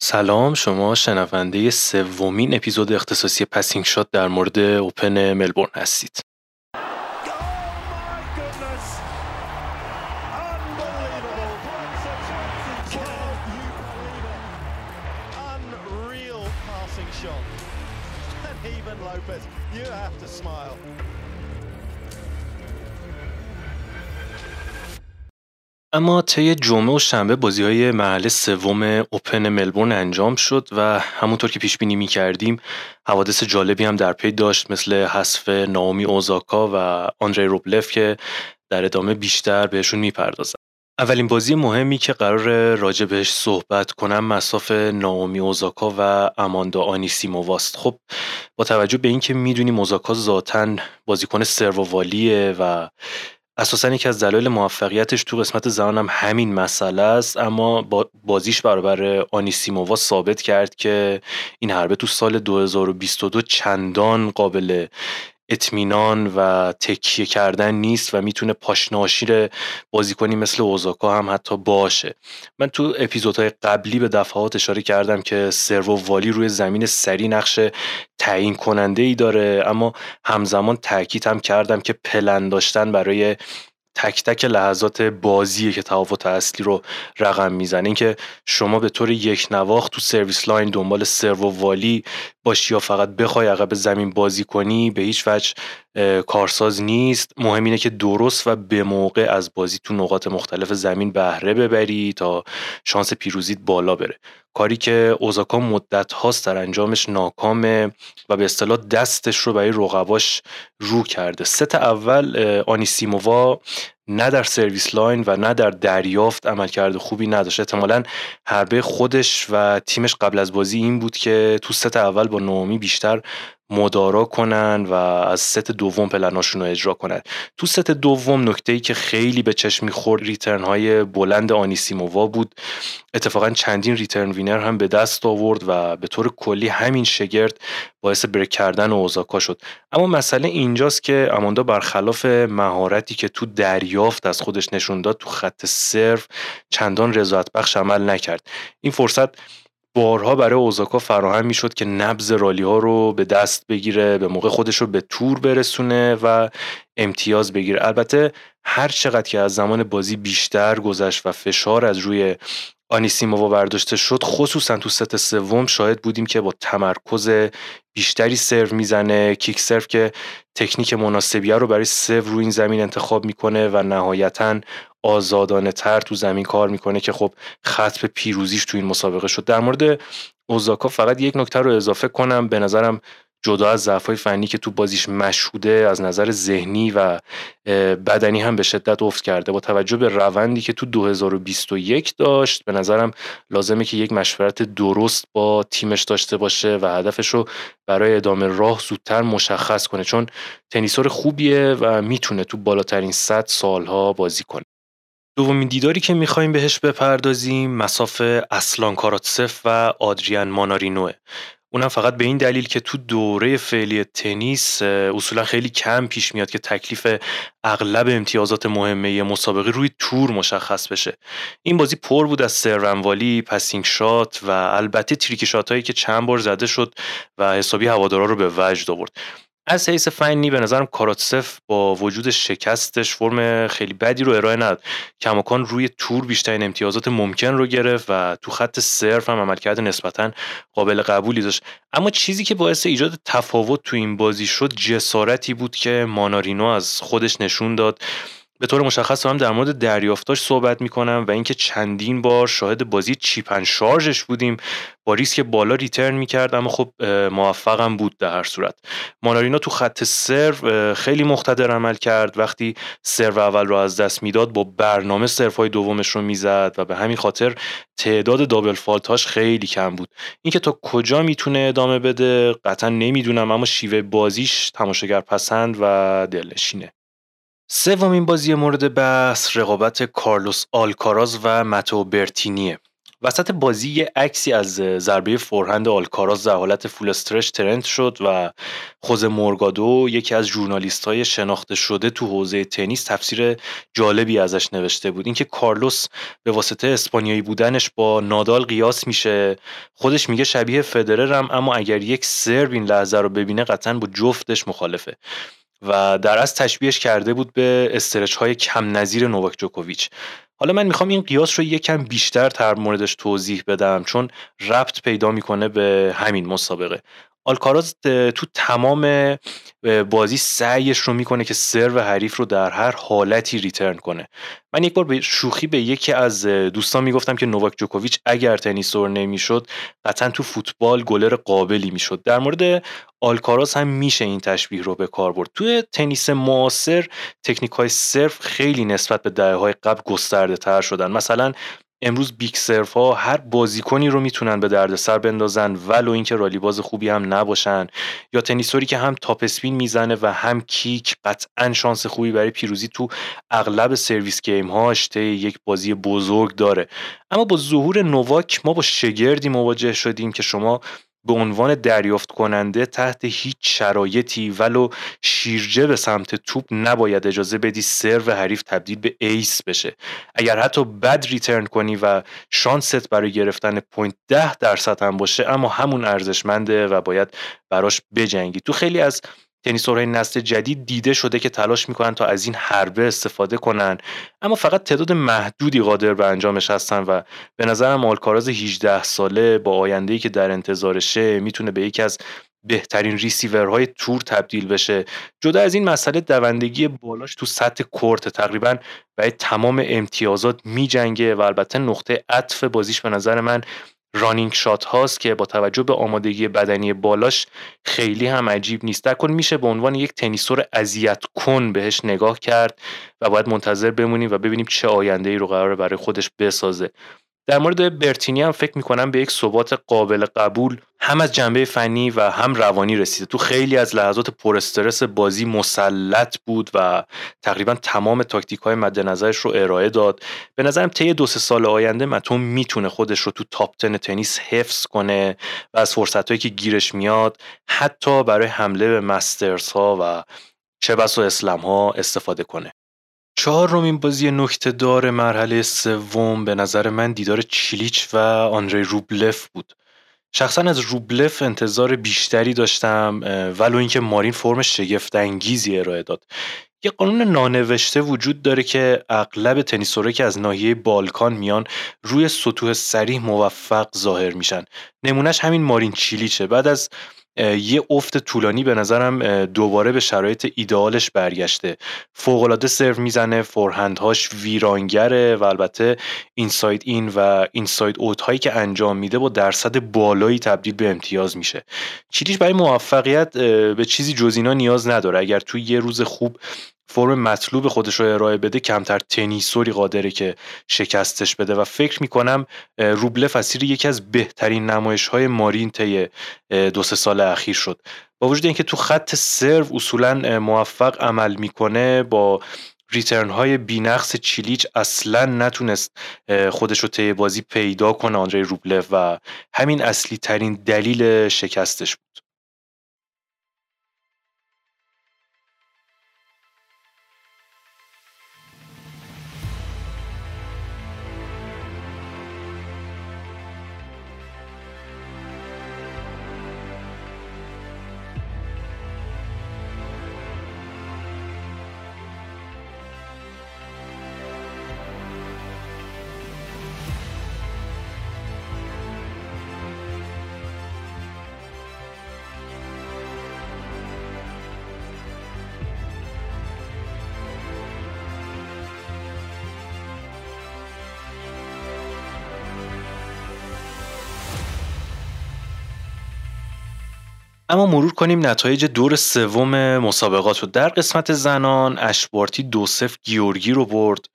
سلام شما شنونده سومین اپیزود اختصاصی پسینگ شات در مورد اوپن ملبورن هستید. اما طی جمعه و شنبه بازی های محل سوم اوپن ملبورن انجام شد و همونطور که پیش بینی می کردیم حوادث جالبی هم در پی داشت مثل حذف ناومی اوزاکا و آندری روبلف که در ادامه بیشتر بهشون می‌پردازم. اولین بازی مهمی که قرار راجع بهش صحبت کنم مساف ناومی اوزاکا و اماندا آنیسیموواست خب با توجه به اینکه می‌دونیم اوزاکا ذاتا بازیکن سروالیه و اساسا یکی از دلایل موفقیتش تو قسمت زنان هم همین مسئله است اما بازیش برابر آنیسیمووا ثابت کرد که این حربه تو سال 2022 چندان قابل اطمینان و تکیه کردن نیست و می‌تونه پاشناشیر بازیکنی مثل اوزاکا هم حتی باشه. من تو اپیزودهای قبلی به دفعات اشاره کردم که سرو والی روی زمین سری نقش تعیین کننده ای داره اما همزمان تاکید هم کردم که پلن داشتن برای تک تک لحظات بازیه که تفاوت اصلی رو رقم می‌زنه. اینکه شما به طور یک نواخت تو service line دنبال serve volley باشی یا فقط بخوای عقب زمین بازی کنی به هیچ وجه کارساز نیست. مهم اینه که درست و به موقع از بازی تو نقاط مختلف زمین بهره ببری تا شانس پیروزیت بالا بره. کاری که اوزاکا مدت هاست در انجامش ناکامه و به اصطلاح دستش رو برای رقباش رو کرده. ست اول آنیسیمووا نه در service line و نه در دریافت عملکرد خوبی نداشت. احتمالا حربه خودش و تیمش قبل از بازی این بود که تو ست اول با نائومی بیشتر مدارا کنن و از ست دوم پلناشون رو اجرا کنن. تو ست دوم نکته ای که خیلی به چشم می‌خورد return های بلند آنیسیمووا بود. اتفاقا چندین ریترن وینر هم به دست آورد و به طور کلی همین شگرد باعث بریک کردن اوزاکا شد. اما مسئله اینجاست که اماندا برخلاف مهارتی که تو دریافت از خودش نشون داد تو خط سرو چندان رضایت بخش عمل نکرد. این فرصت بارها برای اوزاکا فراهم می‌شد که نبز رالی ها رو به دست بگیره به موقع خودش رو به تور برسونه و امتیاز بگیره. البته هر چقدر که از زمان بازی بیشتر گذشت و فشار از روی آنیسیمووا برداشته شد خصوصا تو ست سوم شاهد بودیم که با تمرکز بیشتری سرو می‌زنه. کیک سرو که تکنیک مناسبیه رو برای سرو رو این زمین انتخاب می‌کنه و نهایتا آزادانه تر تو زمین کار می‌کنه که خب خط به پیروزیش تو این مسابقه شد. در مورد اوزاکا فقط یک نکته رو اضافه کنم. به نظرم جدا از ضعفای فنی که تو بازیش مشهوده از نظر ذهنی و بدنی هم به شدت افت کرده. با توجه به روندی که تو 2021 داشت به نظرم لازمه که یک مشورت درست با تیمش داشته باشه و هدفش رو برای ادامه راه زودتر مشخص کنه. چون تنیسور خوبیه و می‌تونه تو بالاترین صد سالها بازی کنه. دومین دیداری که می‌خوایم بهش بپردازیم مساف اسلان کاراتسف و آدریان مانارینوه. اونم فقط به این دلیل که تو دوره فعلی تنیس اصولا خیلی کم پیش میاد که تکلیف اغلب امتیازات مهمه مسابقه روی تور مشخص بشه. این بازی پر بود از serve and volley passing shot و البته trick shot هایی که چند بار زده شد و حسابی هوادارا رو به وجد آورد. از حیث فنی به نظرم کاراتسف با وجود شکستش فرم خیلی بدی رو ارائه نداد. کماکان روی تور بیشترین امتیازات ممکن رو گرفت و تو خط سرو هم عملکرد نسبتا قابل قبولی داشت. اما چیزی که باعث ایجاد تفاوت تو این بازی شد جسارتی بود که مانارینو از خودش نشون داد. به طور مشخص هم در مورد دریافتاش صحبت می‌کنم و اینکه چندین بار شاهد بازی چیپن شارژش بودیم با ریسک بالا ریترن می‌کرد اما خب موفقم بود در هر صورت. مانارینا تو خط سرو خیلی مقتدر عمل کرد. وقتی سرو اول رو از دست می‌داد با برنامه سرو دومش رو می‌زد و به همین خاطر تعداد دابل فالتاش خیلی کم بود. اینکه تا کجا می‌تونه ادامه بده قطعا نمی‌دونم اما شیوه بازیش تماشاگر پسند و دلنشینه. سومین بازی مورد بحث رقابت کارلوس آلکاراز و متو برتینیه. وسط بازی یه عکسی از ضربه فورهند آلکاراز در حالت فول استرش ترند شد و خوز مورگادو یکی از ژورنالیست های شناخته شده تو حوزه تنیس تفسیر جالبی ازش نوشته بود. اینکه کارلوس به واسطه اسپانیایی بودنش با نادال قیاس میشه خودش میگه شبیه فدررم اما اگر یک سرب این لحظه رو ببینه قطعا با جفتش مخالفه. و در از تشبیهش کرده بود به استرچ های کم نظیر نوواک جوکوویچ. حالا من می‌خوام این قیاس رو یکم بیشتر تر موردش توضیح بدم چون ربط پیدا می‌کنه به همین مسابقه. آلکاراز تو تمام بازی سعیش رو می‌کنه که سرو حریف رو در هر حالتی ریترن کنه. من یک بار به شوخی به یکی از دوستان می‌گفتم که نوواک جوکوویچ اگر تنیسور نمی‌شد قطعا تو فوتبال گلر قابلی می‌شد. در مورد آلکاراز هم میشه این تشبیه رو به کار برد. توی تنیس معاصر تکنیک های سرو خیلی نسبت به دهه های قبل گسترده تر شدن. مثلا امروز big server ها هر بازیکنی رو می‌تونن به دردسر بندازن ولو اینکه rally باز خوبی هم نباشن. یا تنیسوری که هم topspin می‌زنه و هم kick قطعا شانس خوبی برای پیروزی تو اغلب service game هاش طی یک بازی بزرگ داره. اما با ظهور نوواک ما با شگردی مواجه شدیم که شما به عنوان دریافت کننده تحت هیچ شرایطی ولو شیرجه به سمت توپ نباید اجازه بدی سرو حریف تبدیل به ace بشه. اگر حتی بد return کنی و شانست برای گرفتن point ده درصد هم باشه اما همون ارزشمنده و باید براش بجنگی. تو خیلی از تنیسورهای نسل جدید دیده شده که تلاش می‌کنن تا از این حربه استفاده کنن. اما فقط تعداد محدودی قادر به انجامش هستن و به نظرم آلکاراز 18 ساله با آینده‌ای که در انتظارشه می‌تونه به یکی از بهترین ریسیورهای تور تبدیل بشه. جدا از این مسئله دوندگی بالاش تو سطح court تقریبا برای تمام امتیازات میجنگه و البته نقطه عطف بازیش به نظر من running shot هاست که با توجه به آمادگی بدنی بالاش خیلی هم عجیب نیست. کل میشه به عنوان یک تنیسور اذیت کن بهش نگاه کرد و باید منتظر بمونیم و ببینیم چه آینده ای رو قراره برای خودش بسازه. در مورد برتینی هم فکر می‌کنم به یک ثبات قابل قبول هم از جنبه فنی و هم روانی رسیده. تو خیلی از لحظات پر استرس بازی مسلط بود و تقریبا تمام تاکتیک های مد نظرش رو ارائه داد. به نظرم طی دو سه سال آینده متون می‌تونه خودش رو تو تاپ تن تنیس حفظ کنه و از فرصت هایی که گیرش میاد حتی برای حمله به مسترز ها و چه بس و اسلم ها استفاده کنه. چهارمین بازی نکته دار مرحله سوم به نظر من دیدار چیلیچ و آندری روبلف بود. شخصا از روبلف انتظار بیشتری داشتم ولو اینکه مارین فرم شگفت انگیزی ارائه داد. یه قانون نانوشته وجود داره که اغلب تنیسوره که از ناحیه بالکان میان روی سطوح سریح موفق ظاهر میشن. نمونهش همین مارین چیلیچه. بعد از یه افت طولانی به نظرم دوباره به شرایط ایدئالش برگشته. فوقالعاده سرو می‌زنه فورهندهاش ویرانگره و البته اینساید این و اینساید اوت هایی که انجام میده با درصد بالایی تبدیل به امتیاز میشه. چیلیش برای موفقیت به چیزی جز اینا نیاز نداره. اگر توی یه روز خوب فرم مطلوب خودش رو ارائه بده کمتر تنیسوری قادره که شکستش بده. و فکر می‌کنم روبله فسیر یکی از بهترین نمایش های مارین طی دو سه سال اخیر شد. با وجود اینکه تو خط سرو اصولا موفق عمل می‌کنه با ریترن های بینقص چیلیچ اصلا نتونست خودش رو طی بازی پیدا کنه آندری روبله و همین اصلی ترین دلیل شکستش بود. اما مرور کنیم نتایج دور سوم مسابقات رو. در قسمت زنان اشبارتی دو صف گیورگی رو برد.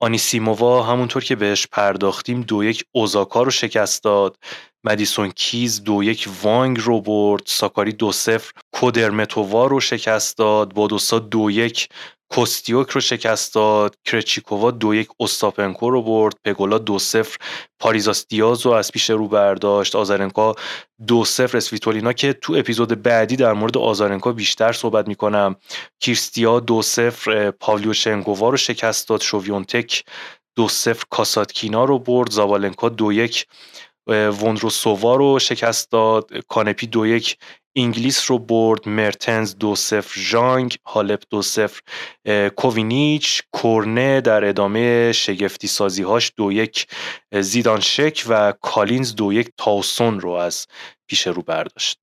آنیسیمووا همونطور که بهش پرداختیم دو یک اوزاکا رو شکست داد. مدیسون کیز دو یک وانگ رو برد ساکاری دو صفر. کودرمتووا رو شکست داد بادوسا دو یک. کوستیوک رو شکست داد کرچیکووا دو یک. استاپنکو رو برد پگولا دو صفر. پاریزاس دیاز رو از پیش رو برداشت آزارنکا دو صفر. اسویتولینا که تو اپیزود بعدی در مورد آزارنکا بیشتر صحبت می‌کنم. کیرستیا دو صفر. پاولیو شنگووا رو شکست داد شویونتک دو صفر. کاساتکینا رو برد زاوالنکا دو یک. وندروسووا رو شکست داد. کانپی دو یک انگلیس رو برد. مرتنز دو صفر ژانگ هالپ دو صفر. کووینیچ کورنه در ادامه شگفتی سازیهاش دو یک. زیدانشک و کالینز دو یک تاوسون رو از پیش رو برداشت.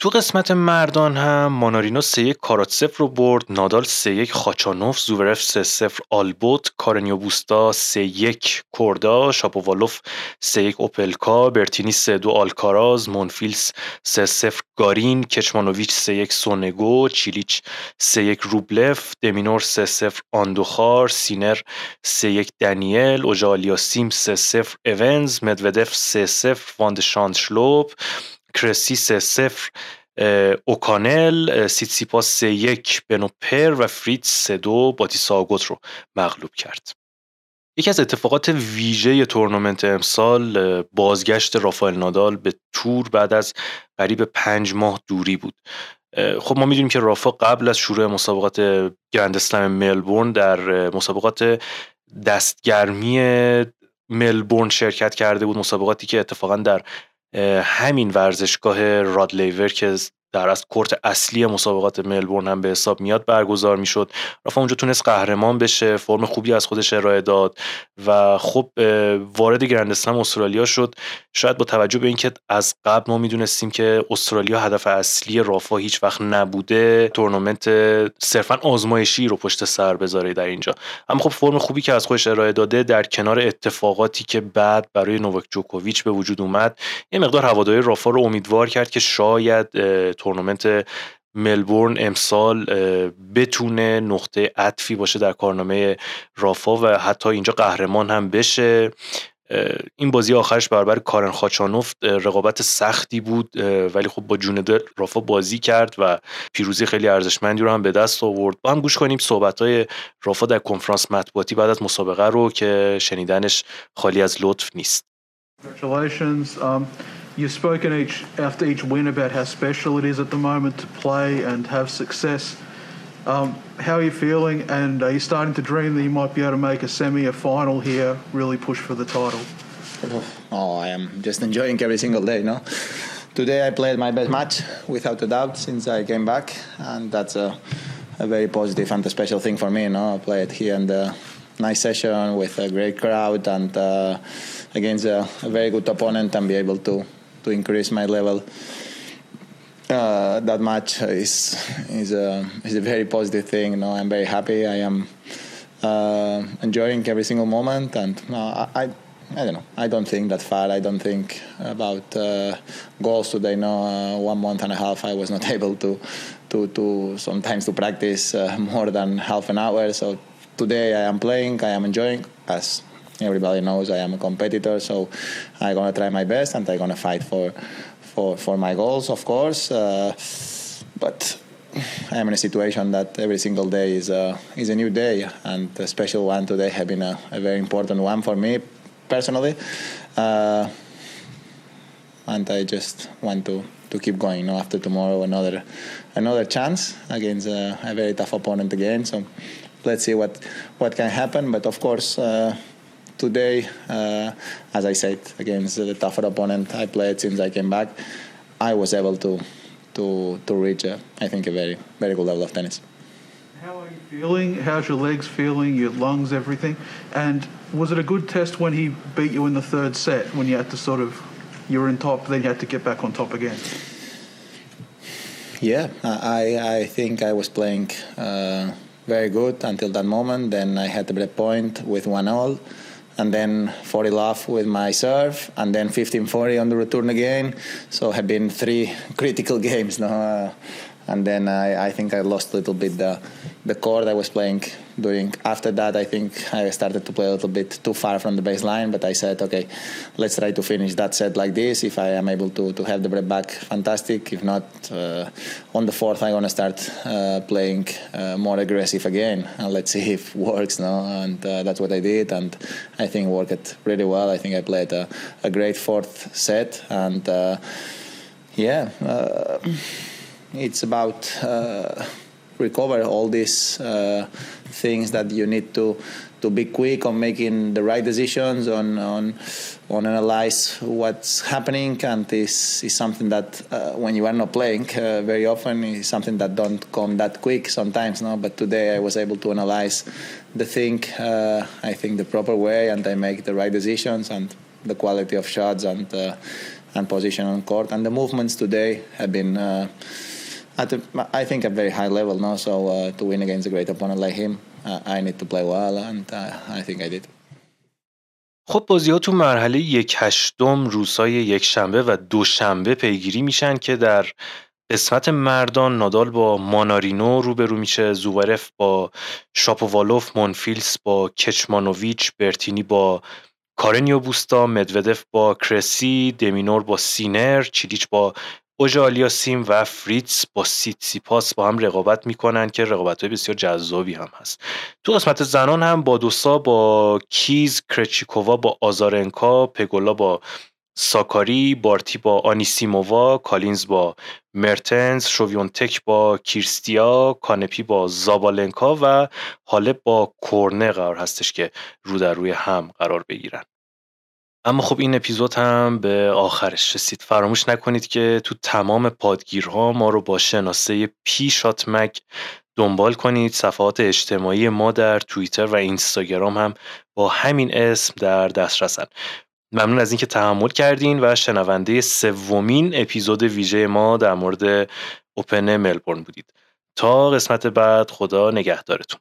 تو قسمت مردان هم مانارینو 3 1 کاراتسف رو برد نادال 3 1 خاچانوف زوورف 3 0 آلبوت کارنیو بوستا 3 1 کوردا شاپووالوف 3 1 اوپلکا برتینی 3 2 آلکاراز مونفیلس 3 0 گارین کچمانوویچ 3 1 سونگو چیلیچ 3 1 روبلف دمینور 3 0 آندوخار سینر 3 1 دنیل اوژالیاسیم 3 0 اونز مدودف 3 0 وان د زانشلوپ کرسی سه صفر اوکانل سیتسیپاس سه یک بنوا پر و فریتز سه دو باتیساگوت رو مغلوب کرد. یکی از اتفاقات ویژه تورنمنت امسال بازگشت رافائل نادال به تور بعد از قریب پنج ماه دوری بود. خب ما می‌دونیم که رافا قبل از شروع مسابقات گرند ملبورن در مسابقات دستگرمی ملبورن شرکت کرده بود مسابقاتی که اتفاقا در همین ورزشگاه رادلیور که در از کورت اصلی مسابقات ملبورن هم به حساب میاد برگزار می‌شد. رافا اونجا تونست قهرمان بشه فرم خوبی از خودش ارائه داد و خب وارد گرند استرالیا شد. شاید با توجه به اینکه از قبل ما می‌دونستیم که استرالیا هدف اصلی رافا هیچ وقت نبوده تورنمنت صرفا آزمایشی رو پشت سر بذاره در اینجا. اما خب فرم خوبی که از خودش ارائه داده در کنار اتفاقاتی که بعد برای نوواک جوکوویچ به وجود اومد یه مقدار هواداری رافا رو امیدوار کرد که شاید تورنمنت ملبورن امسال بتونه نقطه عطفی باشه در کارنامه رافا و حتی اینجا قهرمان هم بشه. این بازی آخرش برابر کارن خاچانوف رقابت سختی بود ولی خب با جون دل رافا بازی کرد و پیروزی خیلی ارزشمندی رو هم به دست آورد. با هم گوش کنیم صحبت های رافا در کنفرانس مطبوعاتی بعد از مسابقه رو که شنیدنش خالی از لطف نیست. You've spoken each after each win about how special it is at the moment to play and have success. Um, how are you feeling? And are you starting to dream that you might be able to make a semi, a final here, really push for the title? Oh, I am just enjoying every single day. No, today I played my best match without a doubt since I came back, and that's a, a very positive and a special thing for me. Know, I played here in the nice session with a great crowd and uh, against a, a very good opponent and be able to to increase my level. Uh, that match is is a is a very positive thing. You know, I'm very happy. I am uh, enjoying every single moment, and uh, I. I don't know. I don't think that far. I don't think about uh, goals today. No, uh, one month and a half, I was not able to, to, to sometimes to practice uh, more than half an hour. So today I am playing. I am enjoying as everybody knows I am a competitor, so I'm gonna try my best and I'm gonna fight for for for my goals, of course. Uh, but I am in a situation that every single day is a is a new day, and a special one today has been a, a very important one for me personally. Uh, and I just want to, to keep going. You know, after tomorrow, another another chance against a, a very tough opponent again. So let's see what what can happen. But of course. Uh, today, uh, as I said, against the tougher opponent I played since I came back, I was able to to to reach, I think, a very very good level of tennis. How are you feeling? How's your legs feeling? Your lungs, everything? And was it a good test when he beat you in the third set when you had to sort of you were in top, then you had to get back on top again? Yeah, I I think I was playing. Uh, very good until that moment. Then I had the break point with one all and then 40 love with my serve, and then 15-40 on the return again. So have been three critical games. No? Uh, and then I, I, think I lost a little bit the the court. I was playing after that, I think I started to play a little bit too far from the baseline. But I said, okay, let's try to finish that set like this. If I am able to to have the break back, fantastic. If not, uh, on the fourth, I'm gonna start uh, playing uh, more aggressive again, and let's see if works. No, and uh, that's what I did, and I think worked really well. I think I played a, a great fourth set, and uh, yeah, uh, it's about recover all these uh, things that you need to to be quick on making the right decisions on on on analyze what's happening. And this is something that uh, when you are not playing uh, very often is something that don't come that quick sometimes no? But today I was able to analyze the thing uh, I think the proper way and I make the right decisions and the quality of shots and uh, and position on court. And the movements today have been uh, at a, I think a very high level now. So uh, to win against a great opponent like him, uh, I need to play well, and uh, I think I did. خب بازی ها تو مرحله یک هشتم روزهای یک شنبه و دوشنبه پیگیری میشن که در قسمت مردان نادال با مانارینو روبرو میشه زوورف با شاپووالوف مونفیلس با کچمانوویچ برتینی با کارنیو بوستا مدودف با کرسی دمینور با سینر چیلیچ با سیم و فریتز با سیتسیپاس با هم رقابت می‌کنن که رقابت های بسیار جذابی هم هست. تو قسمت زنان هم بادوسا با کیز کرچیکووا با آزارنکا پگولا با ساکاری بارتی با آنیسیمووا کالینز با مرتنز شویونتک با کیرستیا کانپی با سابالنکا و حالب با کورنه قرار هستش که رو در روی هم قرار بگیرن. اما خب این اپیزود هم به آخرش رسید. فراموش نکنید که تو تمام پادگیرها ما رو با شناسه پی شات مگ دنبال کنید. صفحات اجتماعی ما در توییتر و اینستاگرام هم با همین اسم در دسترسن. ممنون از اینکه تحمل کردین و شنونده سومین اپیزود ویژه ما در مورد اوپن ملبورن بودید. تا قسمت بعد خدا نگهدارتون.